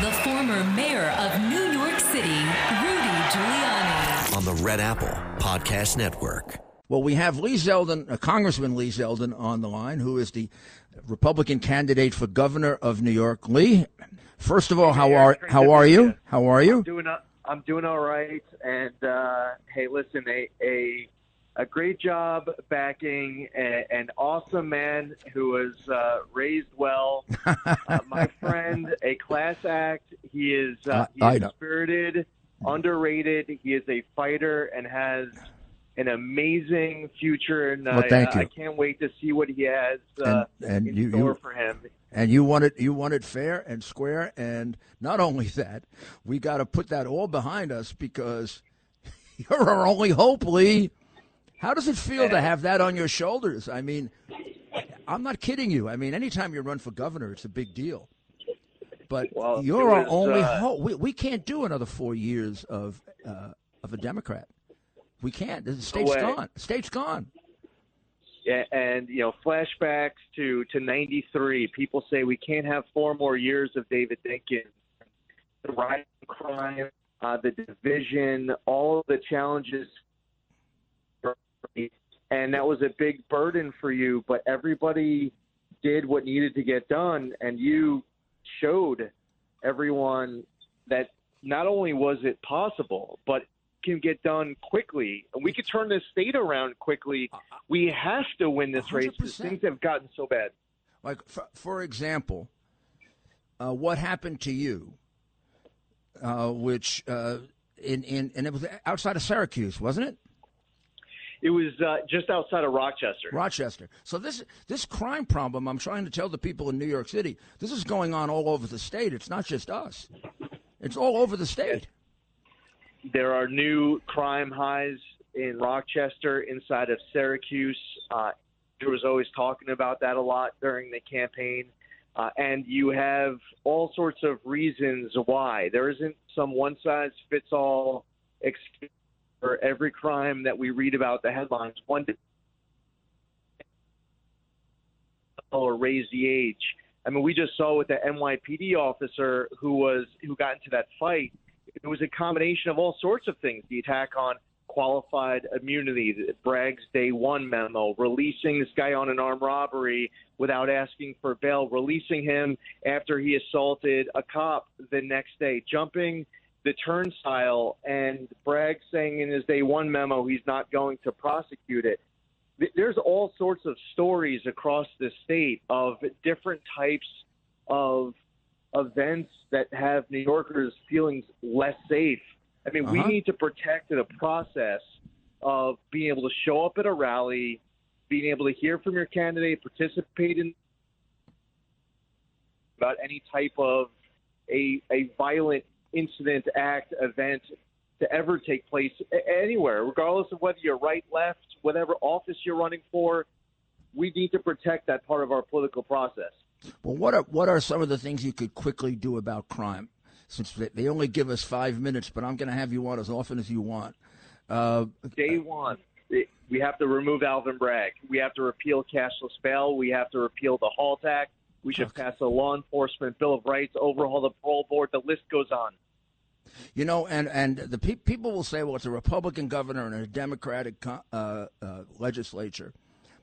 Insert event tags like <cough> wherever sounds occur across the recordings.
the former mayor of New York City, Rudy Giuliani. on the Red Apple Podcast Network. Well, we have Lee Zeldin, uh, Congressman Lee Zeldin, on the line, who is the Republican candidate for governor of New York. Lee, first of all, how are how are you? How are you? doing uh, I'm doing all right. And uh, hey, listen, a a a great job backing a, an awesome man who was uh, raised well. <laughs> uh, my friend, a class act. He is uh, he I is know. spirited, underrated. He is a fighter and has an amazing future. And Well, I, thank I you. can't wait to see what he has uh, And- and in you- store you- for him. And you want it you want it fair and square, and not only that, we got to put that all behind us because <laughs> you're our only hope, Lee. How does it feel to have that on your shoulders? I mean, I'm not kidding you. I mean, anytime you run for governor, it's a big deal. But Well, you're it our was, only uh, hope. We, we can't do another four years of uh, of a Democrat. We can't. The state's way. gone. The state's gone. Yeah, and you know, flashbacks to to '93. People say we can't have four more years of David Dinkins. The rise of crime, uh, the division, all of the challenges, and that was a big burden for you. But everybody did what needed to get done, and you showed everyone that not only was it possible, but can get done quickly. And we could turn this state around quickly. We have to win this race because things have gotten so bad. Like, for, for example, uh, what happened to you, uh, which uh, in in and it was outside of Syracuse, wasn't it? It was uh, just outside of Rochester. Rochester. So this this crime problem, I'm trying to tell the people in New York City, this is going on all over the state. It's not just us. It's all over the state. There are new crime highs in Rochester, inside of Syracuse. Uh, there was always talking about that a lot during the campaign. Uh, and you have all sorts of reasons why. There isn't some one size fits all excuse for every crime that we read about the headlines. One or raise the age. I mean, we just saw with the NYPD officer who was who got into that fight. It was a combination of all sorts of things. The attack on qualified immunity, Bragg's day one memo, releasing this guy on an armed robbery without asking for bail, releasing him after he assaulted a cop the next day, jumping the turnstile, and Bragg saying in his day one memo he's not going to prosecute it. There's all sorts of stories across the state of different types of events that have New Yorkers feeling less safe. I mean, we Uh-huh. need to protect the process of being able to show up at a rally, being able to hear from your candidate, participate in about any type of a a violent incident, act, event to ever take place anywhere, regardless of whether you're right, left, whatever office you're running for. We need to protect that part of our political process. Well, what are what are some of the things you could quickly do about crime? Since they, only give us five minutes, but I'm going to have you on as often as you want. Uh, Day one, we have to remove Alvin Bragg. We have to repeal cashless bail. We have to repeal the HALT Act. We should pass a law enforcement bill of rights, overhaul the parole board. The list goes on. You know, and and the pe- people will say, well, it's a Republican governor and a Democratic co- uh, uh, legislature.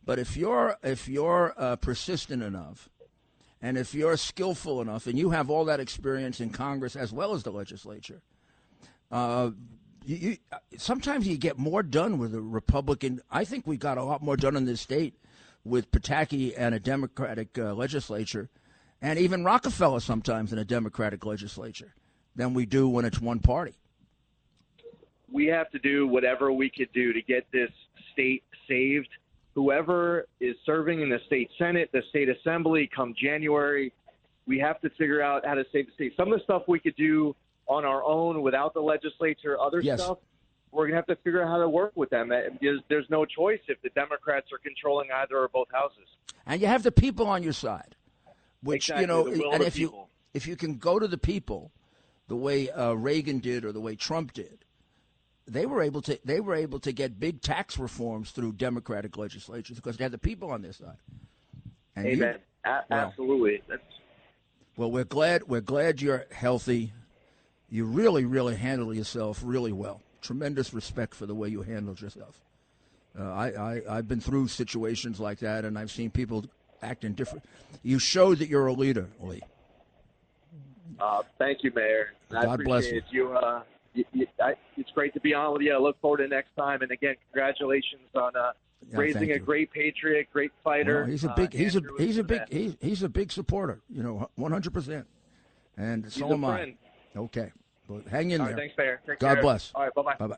But if you're if you're uh, persistent enough, and if you're skillful enough, and you have all that experience in Congress as well as the legislature, uh, you, you, sometimes you get more done with a Republican. I think we got a lot more done in this state with Pataki and a Democratic uh, legislature, and even Rockefeller sometimes in a Democratic legislature than we do when it's one party. we have to do whatever we could do to get this state saved. Whoever is serving in the state senate, the state assembly, come January, we have to figure out how to save the state. Some of the stuff we could do on our own without the legislature, other Yes. stuff we're going to have to figure out how to work with them. There's, there's no choice if the Democrats are controlling either or both houses. and you have the people on your side, which Exactly, you know, the will of and if you if you can go to the people, the way uh, Reagan did or the way Trump did, they were able to they were able to get big tax reforms through Democratic legislatures because they had the people on their side. And you- Amen. A- well, absolutely. That's Well, we're glad we're glad you're healthy. You really, really handle yourself really well. Tremendous respect for the way you handled yourself. Uh, I, I I've been through situations like that, and I've seen people acting different. You showed that you're a leader, Lee. Uh, thank you, Mayor. I God bless you. Uh, you, you I, it's great to be on with you. I look forward to next time. And again, congratulations on uh, Yeah, raising a great patriot, great fighter. He's a Uh, big he's a he's a big he's, he's a big supporter. You know, one hundred percent. And so a am I. Okay, hang in All there. right, thanks, Mayor. Take God care. bless. All right, bye bye. Bye bye.